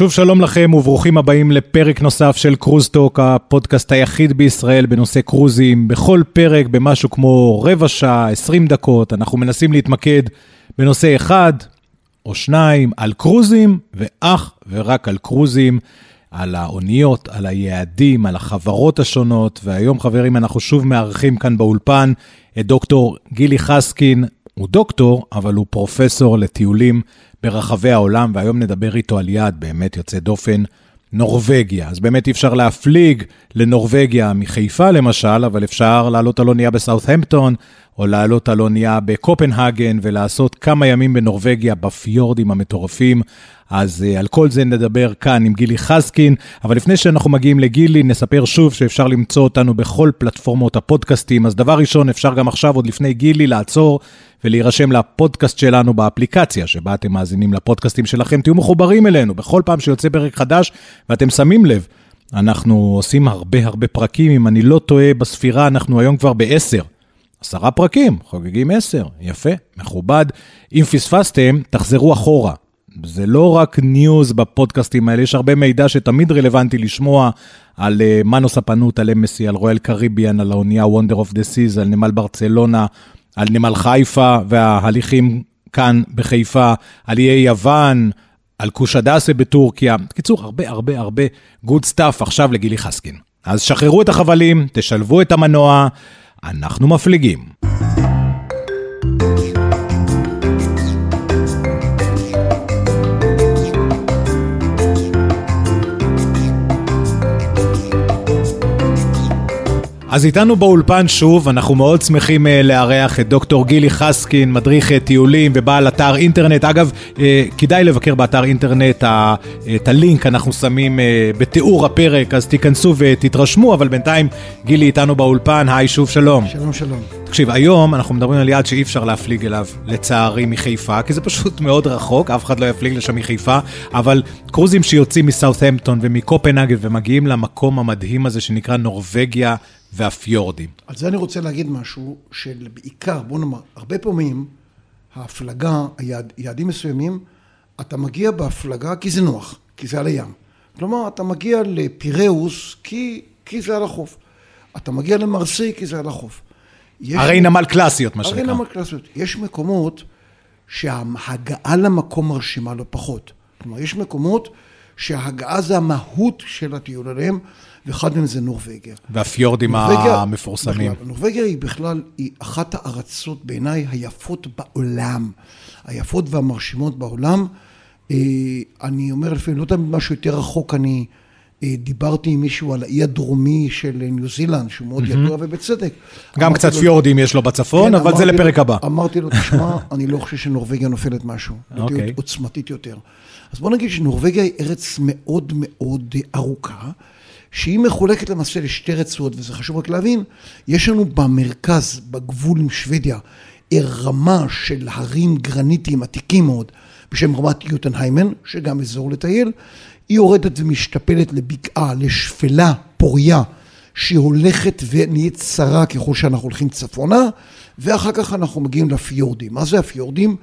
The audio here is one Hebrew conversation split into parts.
שוב שלום לכם וברוכים הבאים לפרק נוסף של קרוזטוק, הפודקאסט היחיד בישראל בנושא קרוזים. בכל פרק במשהו כמו רבע שעה, 20 דקות, אנחנו מנסים להתמקד בנושא אחד או שניים על קרוזים, ואך ורק על קרוזים, על האוניות, על היעדים, על החברות השונות. והיום, חברים, אנחנו שוב מארחים כאן באולפן את דוקטור גילי חסקין. הוא דוקטור, אבל הוא פרופסור לטיולים ברחבי העולם, והיום נדבר איתו על יעד באמת יוצא דופן, נורבגיה. אז באמת אי אפשר להפליג לנורבגיה מחיפה למשל, אבל אפשר לעלות על אונייה בסאות'המפטון, או לעלות על אונייה בקופנהגן ולעשות כמה ימים בנורבגיה בפיורדים המטורפים. אז uh, על כל זה נדבר כאן עם גילי חזקין, אבל לפני שאנחנו מגיעים לגילי, נספר שוב שאפשר למצוא אותנו בכל פלטפורמות הפודקאסטים. אז דבר ראשון, אפשר גם עכשיו, עוד לפני גילי, לעצור ולהירשם לפודקאסט שלנו באפליקציה, שבה אתם מאזינים לפודקאסטים שלכם. תהיו מחוברים אלינו בכל פעם שיוצא פרק חדש, ואתם שמים לב, אנחנו עושים הרבה הרבה פרקים, אם אני לא טועה בספירה, אנחנו היום כבר בעשר. עשרה פרקים, חוגגים עשר, יפה, מכובד. אם פספסתם, תחזרו אחורה. זה לא רק news בפודקאסטים האלה, יש הרבה מידע שתמיד רלוונטי לשמוע על אה, מנו ספנות, על MSC, על רויאל קריביאן, על האונייה Wonder of the Seas, על נמל ברצלונה, על נמל חיפה וההליכים כאן בחיפה, על איי יוון, על קושדסה בטורקיה. בקיצור, הרבה הרבה הרבה good stuff עכשיו לגילי חסקין. אז שחררו את החבלים, תשלבו את המנוע, אנחנו מפליגים. אז איתנו באולפן שוב, אנחנו מאוד שמחים uh, לארח את דוקטור גילי חסקין, מדריך uh, טיולים ובעל אתר אינטרנט. אגב, uh, כדאי לבקר באתר אינטרנט, ה, uh, את הלינק אנחנו שמים uh, בתיאור הפרק, אז תיכנסו ותתרשמו, אבל בינתיים גילי איתנו באולפן, היי, שוב שלום. שלום, שלום. תקשיב, היום אנחנו מדברים על יעד שאי אפשר להפליג אליו, לצערי, מחיפה, כי זה פשוט מאוד רחוק, אף אחד לא יפליג לשם מחיפה, אבל קרוזים שיוצאים מסאות'המפטון ומקופנהגן ומגיעים למקום המדהים הזה שנקרא נורבגיה, והפיורדים. על זה אני רוצה להגיד משהו, שבעיקר, בוא נאמר, הרבה פעמים ההפלגה, היעד, יעדים מסוימים, אתה מגיע בהפלגה כי זה נוח, כי זה על הים. כלומר, אתה מגיע לפיראוס כי, כי זה על החוף. אתה מגיע למרסי כי זה על החוף. הרי נמל קלאסיות, מה שנקרא. הרי נמל קלאסיות. יש מקומות שההגעה למקום מרשימה לא פחות. כלומר, יש מקומות שההגעה זה המהות של הטיול עליהם. ואחד מהם זה נורבגיה. והפיורדים נורווגיה, המפורסמים. בכלל, נורבגיה היא בכלל, היא אחת הארצות בעיניי היפות בעולם. היפות והמרשימות בעולם. אה, אני אומר לפעמים, לא תמיד משהו יותר רחוק, אני אה, דיברתי עם מישהו על האי הדרומי של ניו זילנד, שהוא מאוד ידוע ובצדק. גם קצת לו, פיורדים יש לו בצפון, כן, אבל זה לפרק לו, הבא. אמרתי לו, תשמע, אני לא חושב שנורבגיה נופלת משהו. היא אוקיי. עוצמתית יותר. אז בוא נגיד שנורבגיה היא ארץ מאוד מאוד ארוכה. שהיא מחולקת למעשה לשתי רצועות, וזה חשוב רק להבין, יש לנו במרכז, בגבול עם שוודיה, רמה של הרים גרניטיים עתיקים מאוד, בשם רמת יוטנהיימן, שגם אזור לטייל, היא יורדת ומשתפלת לבקעה, לשפלה פוריה, שהיא הולכת ונהיית צרה ככל שאנחנו הולכים צפונה, ואחר כך אנחנו מגיעים לפיורדים. מה זה הפיורדים?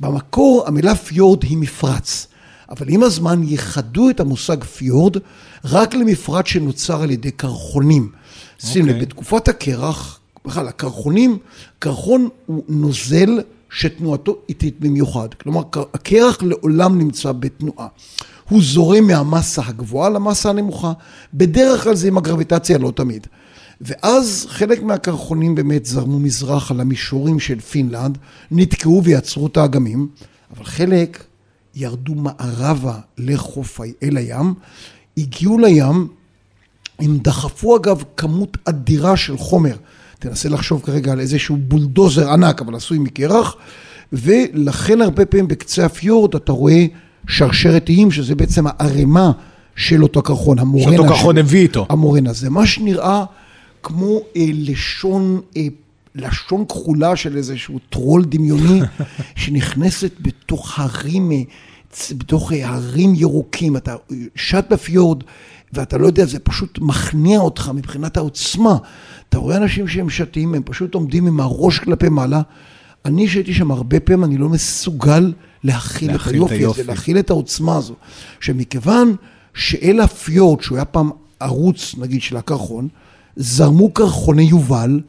במקור המילה פיורד היא מפרץ. אבל עם הזמן ייחדו את המושג פיורד רק למפרט שנוצר על ידי קרחונים. שים okay. לב, אוקיי. בתקופת הקרח, בכלל, הקרחונים, קרחון הוא נוזל שתנועתו איטית במיוחד. כלומר, הקרח לעולם נמצא בתנועה. הוא זורם מהמסה הגבוהה למסה הנמוכה, בדרך כלל זה עם הגרביטציה, לא תמיד. ואז חלק מהקרחונים באמת זרמו מזרחה למישורים של פינלנד, נתקעו ויצרו את האגמים, אבל חלק ירדו מערבה לחוף אל הים, הגיעו לים, הם דחפו אגב כמות אדירה של חומר. תנסה לחשוב כרגע על איזשהו בולדוזר ענק, אבל עשוי מקרח, ולכן הרבה פעמים בקצה הפיורד אתה רואה שרשרת איים, שזה בעצם הערימה של אותו קרחון, המורנה. שאותו קרחון הביא איתו. המורנה. זה מה שנראה כמו אה, לשון אה, לשון כחולה של איזשהו טרול דמיוני שנכנסת בתוך הרים, בתוך הרים ירוקים. אתה שט בפיורד ואתה לא יודע, זה פשוט מכניע אותך מבחינת העוצמה. אתה רואה אנשים שהם שתים, הם פשוט עומדים עם הראש כלפי מעלה. אני שהייתי שם הרבה פעמים, אני לא מסוגל להכיל את היופי הזה, להכיל את העוצמה הזו. שמכיוון שאל הפיורד, שהוא היה פעם ערוץ, נגיד, של הקרחון, זרמו קרחוני יובל,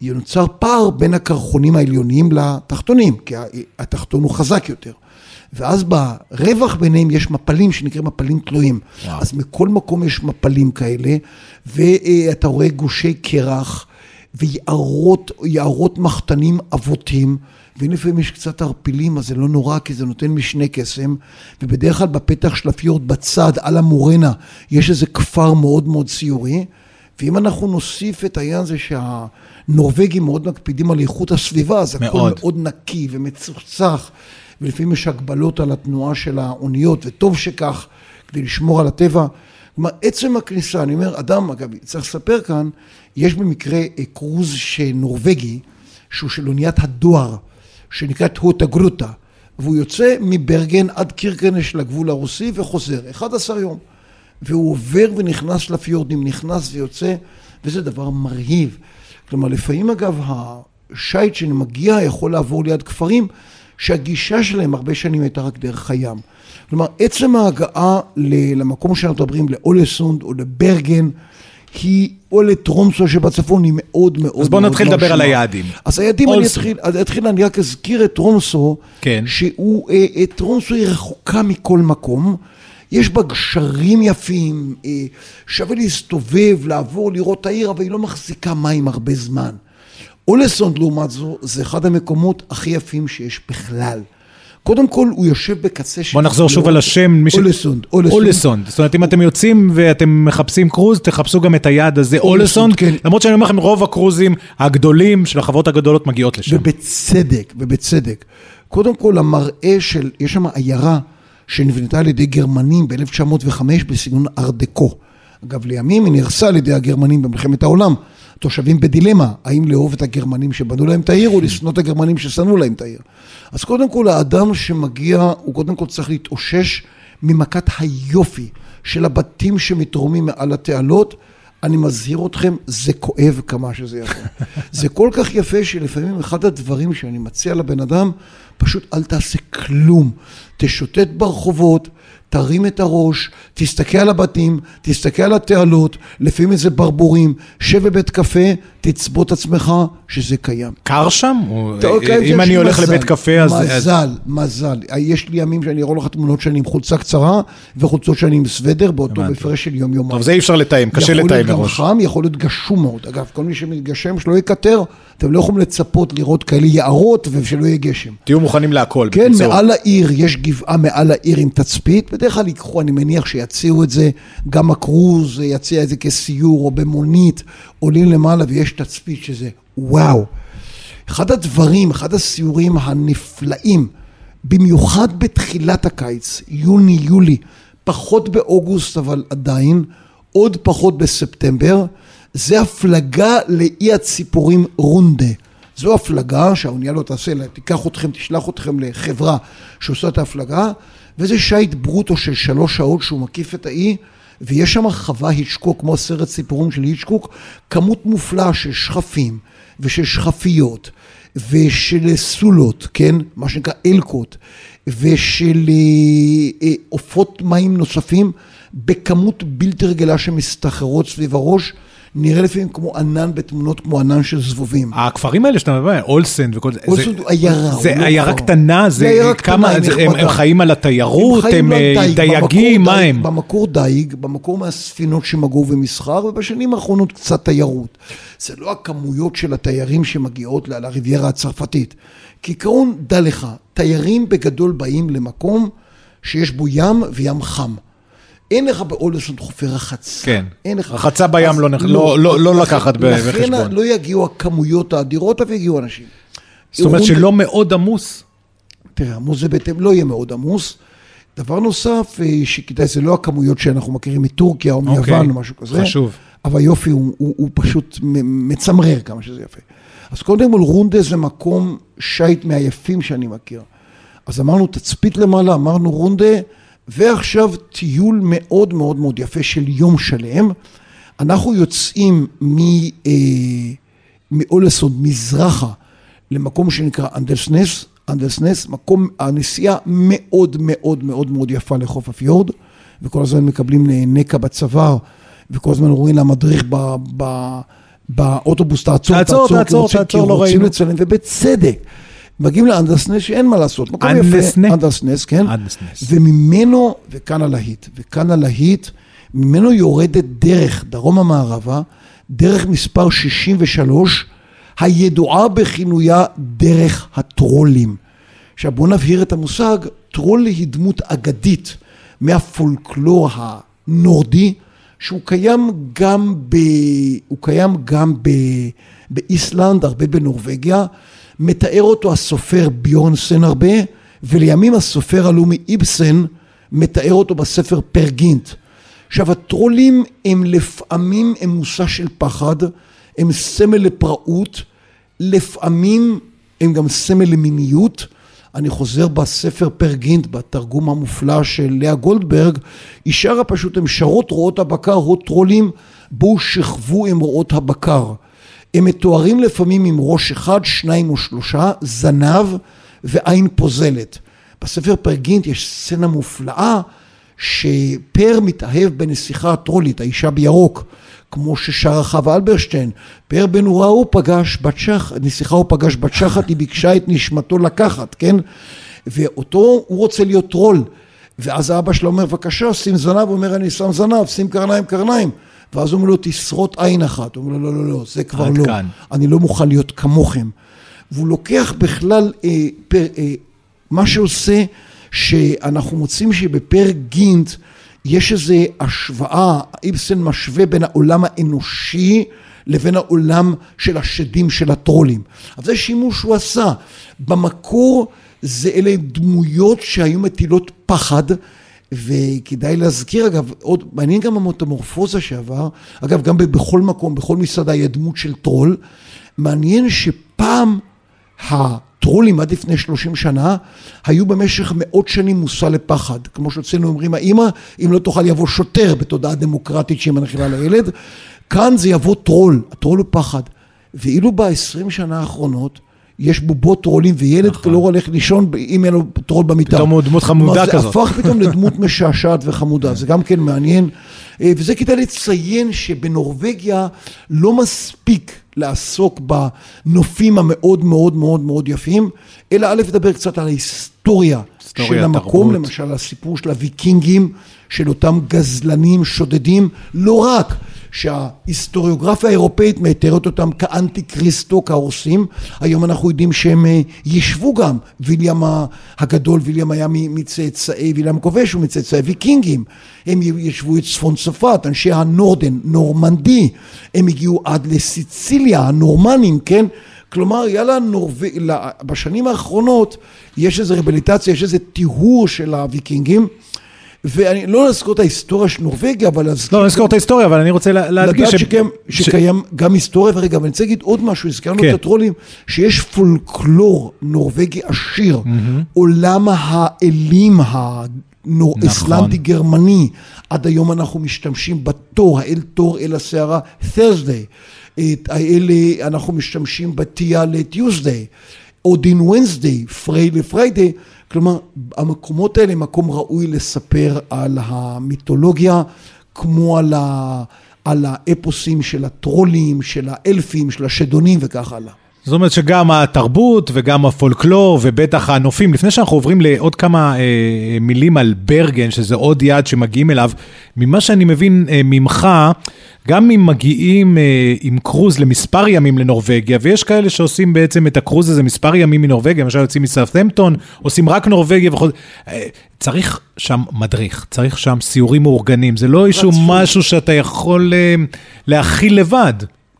נוצר פער בין הקרחונים העליונים לתחתונים, כי התחתון הוא חזק יותר. ואז ברווח ביניהם יש מפלים שנקראים מפלים תלויים. וואו. אז מכל מקום יש מפלים כאלה, ואתה רואה גושי קרח ויערות מחתנים אבותים. ואם לפעמים יש קצת ערפילים, אז זה לא נורא, כי זה נותן משנה קסם. ובדרך כלל בפתח של הפיורד, בצד, על המורנה, יש איזה כפר מאוד מאוד ציורי. ואם אנחנו נוסיף את העניין הזה שהנורבגים מאוד מקפידים על איכות הסביבה, אז הכל מאוד נקי ומצוחצח, ולפעמים יש הגבלות על התנועה של האוניות, וטוב שכך, כדי לשמור על הטבע. כלומר, עצם הכניסה, אני אומר, אדם, אגב, צריך לספר כאן, יש במקרה קרוז שנורבגי, שהוא של אוניית הדואר, שנקראת הוטה גרוטה, והוא יוצא מברגן עד קירקנש של הגבול הרוסי וחוזר, 11 יום. והוא עובר ונכנס לפיורדים, נכנס ויוצא, וזה דבר מרהיב. כלומר, לפעמים אגב, השייט שמגיע יכול לעבור ליד כפרים שהגישה שלהם הרבה שנים הייתה רק דרך הים. כלומר, עצם ההגעה למקום שאנחנו מדברים, לאולסונד או לברגן, היא, או לטרומסו שבצפון היא מאוד מאוד אז בואו נתחיל לדבר על היעדים. אז היעדים, אני אתחיל, אני אתחיל, אני רק אזכיר את טרומסו, כן. שהוא, אה, טרומסו היא רחוקה מכל מקום. יש בה גשרים יפים, אה, שווה להסתובב, לעבור, לראות את העיר, אבל היא לא מחזיקה מים הרבה זמן. אולסונד לעומת זו, זה אחד המקומות הכי יפים שיש בכלל. קודם כל, הוא יושב בקצה של... בוא נחזור שוב על השם. אולסונד, אולסונד. אולסונד. זאת אומרת, אם אתם יוצאים ואתם מחפשים קרוז, תחפשו גם את היעד הזה, אולסונד. כן. למרות שאני אומר לכם, רוב הקרוזים הגדולים של החברות הגדולות מגיעות לשם. ובצדק, ובצדק. קודם כל, המראה של, יש שם עיירה שנבנתה על ידי גרמנים ב-1905 בסגנון ארדקו. אגב, לימים היא נהרסה על ידי הגרמנים במלחמת העולם. התושבים בדילמה, האם לאהוב את הגרמנים שבנו להם את העיר, או לשנוא את הגרמנים ששנאו להם את העיר. אז קודם כל, האדם שמגיע, הוא קודם כל צריך להתאושש ממכת היופי של הבתים שמתרומים מעל התעלות. אני מזהיר אתכם, זה כואב כמה שזה יפה. זה כל כך יפה שלפעמים אחד הדברים שאני מציע לבן אדם, פשוט אל תעשה כלום. תשוטט ברחובות, תרים את הראש, תסתכל על הבתים, תסתכל על התעלות, לפעמים איזה ברבורים, שב בבית קפה, תצבות עצמך שזה קיים. קר שם? אם אני הולך לבית קפה אז... מזל, מזל. יש לי ימים שאני אראה לך תמונות שאני עם חולצה קצרה, וחולצות שאני עם סוודר באותו הפרש של יום יומיים. טוב, זה אי אפשר לתאם, קשה לתאם מראש. יכול להיות גם חם, יכול להיות גשום מאוד. אגב, כל מי שמתגשם שלא יקטר, אתם לא יכולים לצפות לראות כאלה יערות ושלא יהיה גשם. תהיו מוכנים להכל, כן, מעל העיר, יש גבעה מעל העיר עם תצפית, בדרך כלל ייקחו, אני מניח שיציעו את זה, גם הקרוז יציע את זה כסיור או במונית, עולים למעלה ויש תצפית שזה וואו. אחד הדברים, אחד הסיורים הנפלאים, במיוחד בתחילת הקיץ, יוני-יולי, פחות באוגוסט אבל עדיין, עוד פחות בספטמבר, זה הפלגה לאי הציפורים רונדה. זו הפלגה שהאונייה לא תעשה, תיקח אתכם, תשלח אתכם לחברה שעושה את ההפלגה, וזה שיט ברוטו של שלוש שעות שהוא מקיף את האי, ויש שם חווה היצ'קוק, כמו סרט סיפורים של היצ'קוק, כמות מופלאה של שכפים ושל שכפיות ושל סולות, כן? מה שנקרא אלקות, ושל אה, אה, עופות מים נוספים בכמות בלתי רגילה שמסתחררות סביב הראש. נראה לפעמים כמו ענן בתמונות כמו ענן של זבובים. הכפרים האלה שאתה מדבר, אולסן וכל זה. אולסן הוא עיירה. זה לא עיירה קטנה, זה כמה, הם חיים על התיירות, הם אה, דייגים, מה הם? במקור דייג, במקור מהספינות שמגעו במסחר, ובשנים האחרונות קצת תיירות. זה לא הכמויות של התיירים שמגיעות לריביירה הצרפתית. כעיקרון, דע לך, תיירים בגדול באים למקום שיש בו ים וים חם. אין לך באולדסון חופי רחצה. כן. אין לך. רחצה בים לא, לא, לא, לא, לא לקחת בחשבון. לכן לא יגיעו הכמויות האדירות, אבל יגיעו אנשים. זאת אומרת שלא מאוד עמוס? תראה, עמוס זה בהתאם, לא יהיה מאוד עמוס. דבר נוסף, אה, שכדאי, זה לא הכמויות שאנחנו מכירים מטורקיה או מיוון אוקיי, או משהו כזה. חשוב. אבל יופי, הוא, הוא, הוא פשוט מצמרר כמה שזה יפה. אז קודם כל, רונדה זה מקום שיט מהיפים שאני מכיר. אז אמרנו, תצפית למעלה, אמרנו רונדה, ועכשיו טיול מאוד מאוד מאוד יפה של יום שלם. אנחנו יוצאים מ, אה, מאולסונד מזרחה למקום שנקרא אנדלסנס, אנדלסנס, מקום, הנסיעה מאוד מאוד מאוד מאוד יפה לחוף הפיורד, וכל הזמן מקבלים נקע בצוואר, וכל הזמן אומרים למדריך ב, ב, באוטובוס, תעצור, תעצור, תעצור, תעצור, לא ראינו. רוצים לצלם, ובצדק. מגיעים לאנדלסנס שאין מה לעשות, מקום יפה, אנדלסנס, כן? אנדלסנס. וממנו, וכאן הלהיט, וכאן הלהיט, ממנו יורדת דרך דרומה מערבה, דרך מספר 63, הידועה בכינויה דרך הטרולים. עכשיו בואו נבהיר את המושג, טרול היא דמות אגדית מהפולקלור הנורדי, שהוא קיים גם, ב... הוא קיים גם ב... באיסלנד, הרבה בנורבגיה, מתאר אותו הסופר ביורנסן הרבה, ולימים הסופר הלאומי איבסן מתאר אותו בספר פרגינט. עכשיו הטרולים הם לפעמים הם מושא של פחד, הם סמל לפראות, לפעמים הם גם סמל למיניות. אני חוזר בספר פרגינט, בתרגום המופלא של לאה גולדברג, היא שרה פשוט, הם שרות רועות הבקר, רועות טרולים, בואו שכבו עם רועות הבקר. הם מתוארים לפעמים עם ראש אחד, שניים או שלושה, זנב ועין פוזלת. בספר פרגינט יש סצנה מופלאה שפר מתאהב בנסיכה הטרולית, האישה בירוק, כמו ששרה חווה אלברשטיין. פר בן אורה הוא פגש בת שחת, נסיכה הוא פגש בת שחת, היא ביקשה את נשמתו לקחת, כן? ואותו הוא רוצה להיות טרול. ואז האבא שלו אומר, בבקשה, שים זנב, הוא אומר, אני שם זנב, שים קרניים, קרניים. ואז הוא אומר לו, תשרוט עין אחת. הוא אומר לו, לא, לא, לא, זה כבר לא. כאן. אני לא מוכן להיות כמוכם. והוא לוקח בכלל, אה, פר, אה, מה שעושה, שאנחנו מוצאים שבפרק גינט יש איזו השוואה, איבסן משווה בין העולם האנושי לבין העולם של השדים של הטרולים. אז זה שימוש שהוא עשה. במקור זה אלה דמויות שהיו מטילות פחד וכדאי להזכיר אגב, עוד מעניין גם המטמורפוזה שעבר, אגב גם בכל מקום, בכל מסעדה היה דמות של טרול, מעניין שפעם הטרולים עד לפני 30 שנה היו במשך מאות שנים מושא לפחד, כמו שאצלנו אומרים האמא, אם לא תוכל יבוא שוטר בתודעה דמוקרטית שהיא מנחילה לילד, כאן זה יבוא טרול, הטרול הוא פחד, ואילו ב-20 שנה האחרונות יש בובות טרולים, וילד נכון. לא הולך לישון אם אין לו טרול במיטה. פתאום הוא דמות חמודה כזאת. זה הפך פתאום לדמות משעשעת וחמודה, זה גם כן מעניין. אה, וזה כדאי לציין שבנורבגיה לא מספיק לעסוק בנופים המאוד מאוד מאוד מאוד יפים, אלא א', לדבר קצת על ההיסטוריה של המקום, תרבות. למשל הסיפור של הוויקינגים, של אותם גזלנים שודדים, לא רק. שההיסטוריוגרפיה האירופאית מתארת אותם כאנטי קריסטו, כהורסים. היום אנחנו יודעים שהם אה, ישבו גם. ויליאם הגדול, ויליאם היה מצאצאי, ויליאם הכובש הוא מצאצאי ויקינגים. הם ישבו את צפון צרפת, אנשי הנורדן, נורמנדי. הם הגיעו עד לסיציליה, הנורמנים, כן? כלומר, יאללה, נורב... בשנים האחרונות יש איזו רבליטציה, יש איזה טיהור של הוויקינגים. ואני לא נזכור את ההיסטוריה של נורבגיה, אבל... לא, נזכור את ההיסטוריה, אבל אני רוצה להדגיש... לדעת שקיים, שקיים גם היסטוריה, ורגע, אבל אני רוצה להגיד עוד משהו, הזכרנו כן. את הטרולים, שיש פולקלור נורבגי עשיר, עולם האלים האיסלנטי נכון. גרמני, עד היום אנחנו משתמשים בתור, האל תור אל הסערה, Thursday, את האלה אנחנו משתמשים בתיה ל-Tuesday, אודין Wednesday, פריי לפריידי, כלומר, המקומות האלה הם מקום ראוי לספר על המיתולוגיה, כמו על, ה, על האפוסים של הטרולים, של האלפים, של השדונים וכך הלאה. זאת אומרת שגם התרבות וגם הפולקלור ובטח הנופים, לפני שאנחנו עוברים לעוד כמה אה, מילים על ברגן, שזה עוד יעד שמגיעים אליו, ממה שאני מבין אה, ממך, גם אם מגיעים אה, עם קרוז למספר ימים לנורבגיה, ויש כאלה שעושים בעצם את הקרוז הזה מספר ימים מנורבגיה, למשל יוצאים מסרטמפטון, עושים רק נורבגיה וכל... אה, צריך שם מדריך, צריך שם סיורים מאורגנים, זה לא איזשהו משהו שאתה יכול אה, להכיל לבד.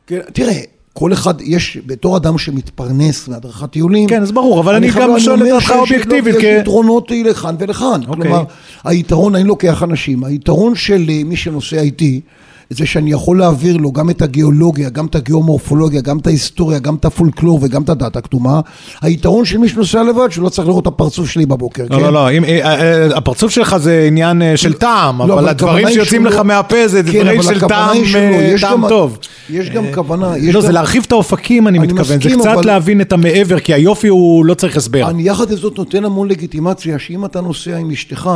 כן, תראה, כל אחד, יש, בתור אדם שמתפרנס מהדרכת טיולים... כן, אז ברור, אבל אני גם שואל את אותך אובייקטיבית. יש יתרונות לכאן ולכאן. אוקיי. כלומר, היתרון, אני לוקח אנשים, היתרון של מי שנוסע איתי, זה שאני יכול להעביר לו גם את הגיאולוגיה, גם את הגיאומורפולוגיה, גם את ההיסטוריה, גם את הפולקלור וגם את הדת הכתומה. היתרון של מי שנוסע לבד, שהוא לא צריך לראות את הפרצוף שלי בבוקר, לא, כן? לא, לא, אם, אה, אה, הפרצוף שלך זה עניין אה, של טעם, לא, אבל אבל הדברים שיוצאים לך לא- מהפה זה כן, דברים של טעם אה, יש טעם גם- טוב. יש גם כוונה, יש לא, גם... זה להרחיב את האופקים, אני אני מתכוון, זה מסכים, קצת אבל- להבין את המעבר, כי היופי הוא לא צריך הסבר. אני יחד עם זאת נותן המון לגיטימציה, שאם אתה נוסע עם אשתך,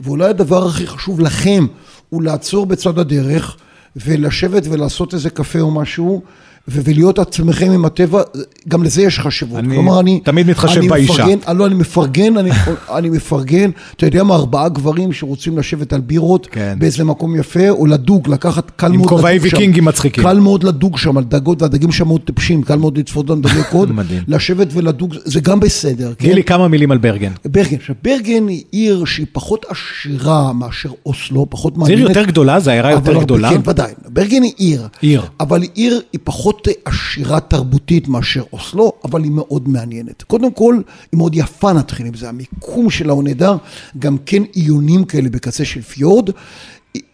ואולי הדבר הכי חשוב לכם הוא לעצור בצד הדרך, ולשבת ולעשות איזה קפה או משהו, ולהיות עצמכם עם הטבע, גם לזה יש חשיבות. אני כלומר, אני... תמיד מתחשב אני באישה. מפרגן, אה, לא, אני מפרגן, אני, אני מפרגן, אתה יודע מה, ארבעה גברים שרוצים לשבת על בירות, כן. באיזה מקום יפה, או לדוג, לקחת, קל עם מאוד לדוג שם. כובעי ויקינגים מצחיקים. קל מאוד לדוג שם, על דגות, והדגים שם מאוד טיפשים, קל מאוד לצפות על דגי קוד. מדהים. לשבת ולדוג, זה גם בסדר, כן? תני לי כמה מילים על ברגן. ברגן. עכשיו, ברגן היא עיר שהיא פחות עשירה מאשר אוסלו, פחות זו עיר מעניינת. יותר גדולה? זו עיירה יותר גדולה? כן, ודאי. ברגן היא עיר. עיר. אבל עיר, היא פחות עשירה תרבותית מאשר אוסלו, אבל היא מאוד מעניינת. קודם כל, היא מאוד יפה, נתחיל עם זה. המיקום שלה הוא נהדר, גם כן עיונים כאלה בקצה של פיורד.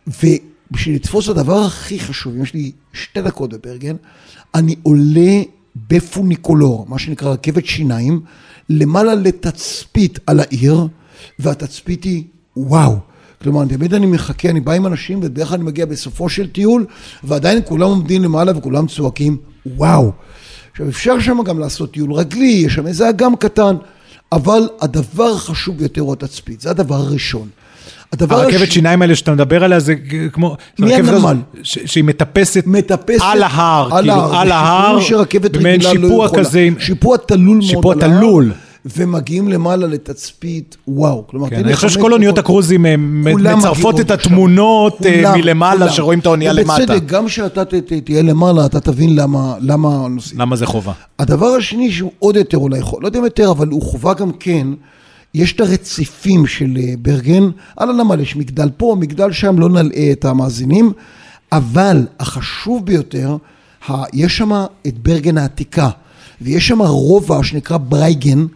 ובשביל לתפוס את הדבר הכי חשוב, יש לי שתי דקות בברגן, אני עולה בפוניקולור, מה שנקרא רכבת שיניים, למעלה לתצפית על העיר, והתצפית היא וואו. כלומר, תמיד אני מחכה, אני בא עם אנשים, ובדרך כלל אני מגיע בסופו של טיול, ועדיין כולם עומדים למעלה וכולם צועקים, וואו. עכשיו, אפשר שם גם לעשות טיול רגלי, יש שם איזה אגם קטן, אבל הדבר החשוב ביותר הוא התצפית, זה הדבר הראשון. הדבר הרכבת השני- שיניים האלה שאתה מדבר עליה זה כמו... מהנמל. ש- שהיא מטפסת מטפסת על ההר, על כאילו ההר, על ההר, שיפוע במעין לא שיפוע יכולה. כזה, שיפוע תלול מאוד שיפוע על ההר, תלול. ומגיעים למעלה לתצפית, וואו. כלומר, כן, אני חושב שכל אוניות. הקרוזים אה, מצרפות את. התמונות אה, כולם, מלמעלה, כולם. שרואים את האונייה למטה. ובצדק, גם כשאתה תהיה למעלה, אתה תבין למה למה נוסעים. למה זה חובה? הדבר השני שהוא עוד יותר אולי, לא יודע אם יותר, אבל הוא חובה גם כן, יש את הרציפים של אה, ברגן, על הנמל יש מגדל פה, מגדל שם, לא נלאה את המאזינים, אבל החשוב ביותר, יש שם את ברגן העתיקה, ויש שם רובע שנקרא ברייגן,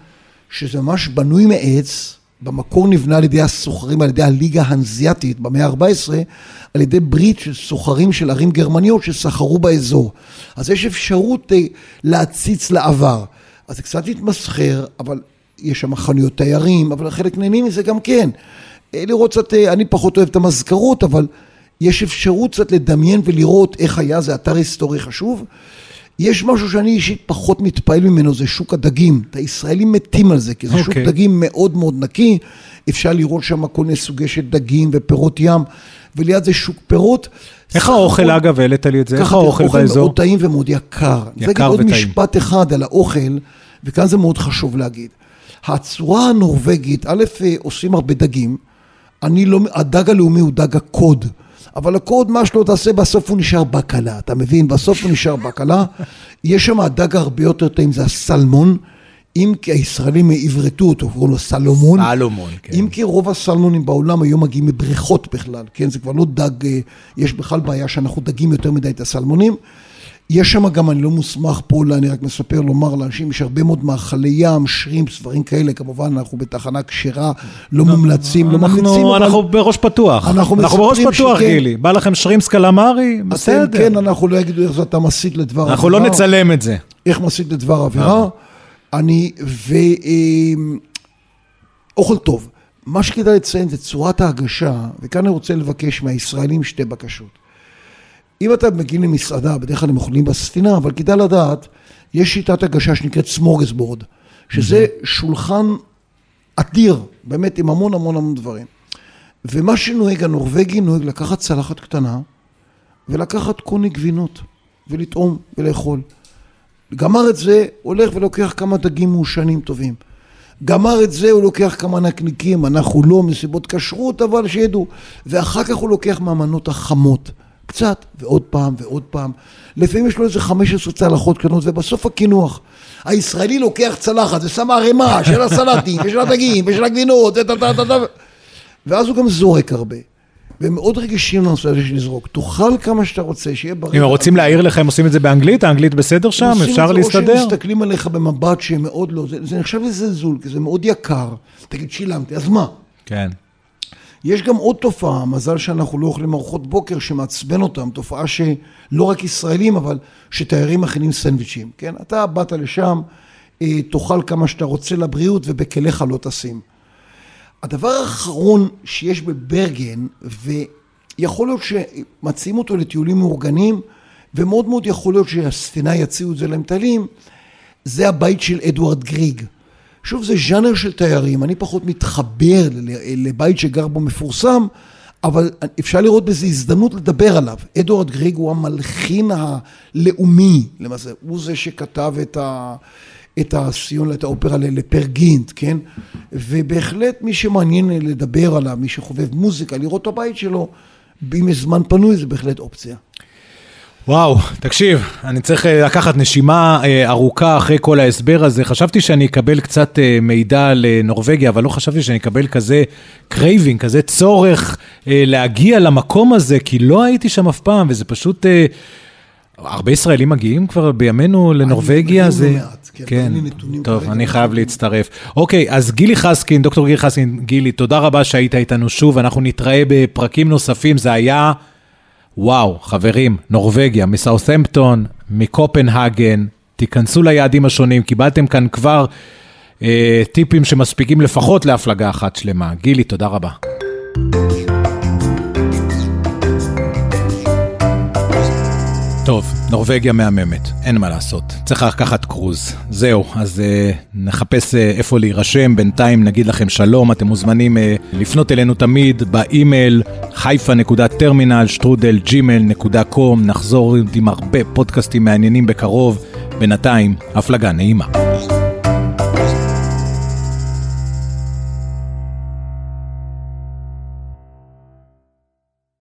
שזה ממש בנוי מעץ, במקור נבנה על ידי הסוחרים, על ידי הליגה האנזיאטית במאה ה-14, על ידי ברית של סוחרים של ערים גרמניות שסחרו באזור. אז יש אפשרות אה, להציץ לעבר. אז זה קצת התמסחר, אבל יש שם חנויות תיירים, אבל חלק נהנים מזה גם כן. אה, לראות קצת, אה, אני פחות אוהב את המזכרות, אבל יש אפשרות קצת לדמיין ולראות איך היה, זה אתר היסטורי חשוב. יש משהו שאני אישית פחות מתפעל ממנו, זה שוק הדגים. הישראלים מתים על זה, כי זה שוק אוקיי. דגים מאוד מאוד נקי. אפשר לראות שם כל מיני סוגי של דגים ופירות ים, וליד זה שוק פירות. איך האוכל, הכל- אגב, העלית לי את זה? איך האוכל באזור? מאוד טעים ומאוד יקר. יקר להגיד עוד וטעים. משפט אחד על האוכל, וכאן זה מאוד חשוב להגיד. הצורה הנורבגית, א', אה, עושים הרבה דגים. אני לא, הדג הלאומי הוא דג הקוד. אבל הקוד, מה שלא תעשה, בסוף הוא נשאר בקלה. אתה מבין? בסוף הוא נשאר בקלה. יש שם הדג הרבה יותר טעים, זה הסלמון. אם כי הישראלים עברתו אותו, קוראים לו סלומון. סלומון, כן. אם כי רוב הסלמונים בעולם היום מגיעים מבריכות בכלל, כן? זה כבר לא דג, אה, יש בכלל בעיה שאנחנו דגים יותר מדי את הסלמונים. יש שם גם, אני לא מוסמך פה, לא, אני רק מספר לומר לאנשים, יש הרבה מאוד מאכלי ים, שרימפס, דברים כאלה, כמובן אנחנו בתחנה כשרה, לא מומלצים, לא ממליצים, אנחנו, אבל אנחנו בראש פתוח. אנחנו בראש מספרים פתוח, שכן. גילי. בא לכם שרימפס קלמרי? אתם, בסדר. כן, אנחנו לא יגידו איך זה אתה מסית לדבר עבירה. אנחנו לא נצלם את זה. איך מסית לדבר עבירה. אני, ו... אמ, אוכל טוב. מה שכדאי לציין זה צורת ההגשה, וכאן אני רוצה לבקש מהישראלים שתי בקשות. אם אתה מגיע למסעדה, בדרך כלל הם אוכלים בספינה, אבל כדאי לדעת, יש שיטת הגשה שנקראת סמורגסבורד, שזה שולחן אדיר, באמת עם המון המון המון דברים. ומה שנוהג הנורבגי, נוהג לקחת צלחת קטנה ולקחת קוני גבינות ולטעום ולאכול. גמר את זה, הולך ולוקח כמה דגים מעושנים טובים. גמר את זה, הוא לוקח כמה נקניקים, אנחנו לא מסיבות כשרות, אבל שידעו. ואחר כך הוא לוקח מהמנות החמות. קצת, ועוד פעם, ועוד פעם. לפעמים יש לו איזה 15 צלחות קטנות, ובסוף הקינוח. הישראלי לוקח צלחת ושם ערימה של הסלטים, ושל הדגים, ושל הגבינות. ואז הוא גם זורק הרבה. והם מאוד רגישים לנושא הזה של לזרוק. תאכל כמה שאתה רוצה, שיהיה בריא. אם רוצים להעיר לך, הם עושים את זה באנגלית? האנגלית בסדר שם? אפשר זה, או להסתדר? שהם מסתכלים עליך במבט שהם מאוד לא... זה, זה נחשב לזלזול, כי זה מאוד יקר. תגיד, שילמתי, אז מה? כן. יש גם עוד תופעה, מזל שאנחנו לא אוכלים ארוחות בוקר שמעצבן אותם, תופעה שלא רק ישראלים, אבל שתיירים מכינים סנדוויצ'ים, כן? אתה באת לשם, אה, תאכל כמה שאתה רוצה לבריאות ובכליך לא תשים. הדבר האחרון שיש בברגן, ויכול להיות שמציעים אותו לטיולים מאורגנים, ומאוד מאוד יכול להיות שהספינה יציעו את זה למטיילים, זה הבית של אדוארד גריג. שוב, זה ז'אנר של תיירים, אני פחות מתחבר לבית שגר בו מפורסם, אבל אפשר לראות בזה הזדמנות לדבר עליו. אדוארד גריג הוא המלחין הלאומי, למעשה, הוא זה שכתב את ה... את הסיון, את האופרה לפרגינט, כן? ובהחלט מי שמעניין לדבר עליו, מי שחובב מוזיקה, לראות את הבית שלו, אם יש זמן פנוי, זה בהחלט אופציה. וואו, תקשיב, אני צריך אה, לקחת נשימה אה, ארוכה אחרי כל ההסבר הזה. חשבתי שאני אקבל קצת אה, מידע לנורבגיה, אבל לא חשבתי שאני אקבל כזה craving, כזה צורך להגיע למקום הזה, כי לא הייתי שם אף פעם, וזה פשוט... הרבה ישראלים מגיעים כבר בימינו לנורבגיה, זה... מעט, כן, כן. טוב, אני חייב להצטרף. אוקיי, אז גילי חסקין, דוקטור גילי חסקין, גילי, תודה רבה שהיית איתנו שוב, אנחנו נתראה בפרקים נוספים, זה היה... וואו, חברים, נורבגיה, מסאות'מפטון, מקופנהגן, תיכנסו ליעדים השונים, קיבלתם כאן כבר אה, טיפים שמספיקים לפחות להפלגה אחת שלמה. גילי, תודה רבה. טוב, נורבגיה מהממת, אין מה לעשות. צריך לקחת קרוז. זהו, אז uh, נחפש uh, איפה להירשם. בינתיים נגיד לכם שלום, אתם מוזמנים uh, לפנות אלינו תמיד באימייל חיפה.טרמינל שטרודל gmail.com. נחזור עם הרבה פודקאסטים מעניינים בקרוב. בינתיים, הפלגה נעימה.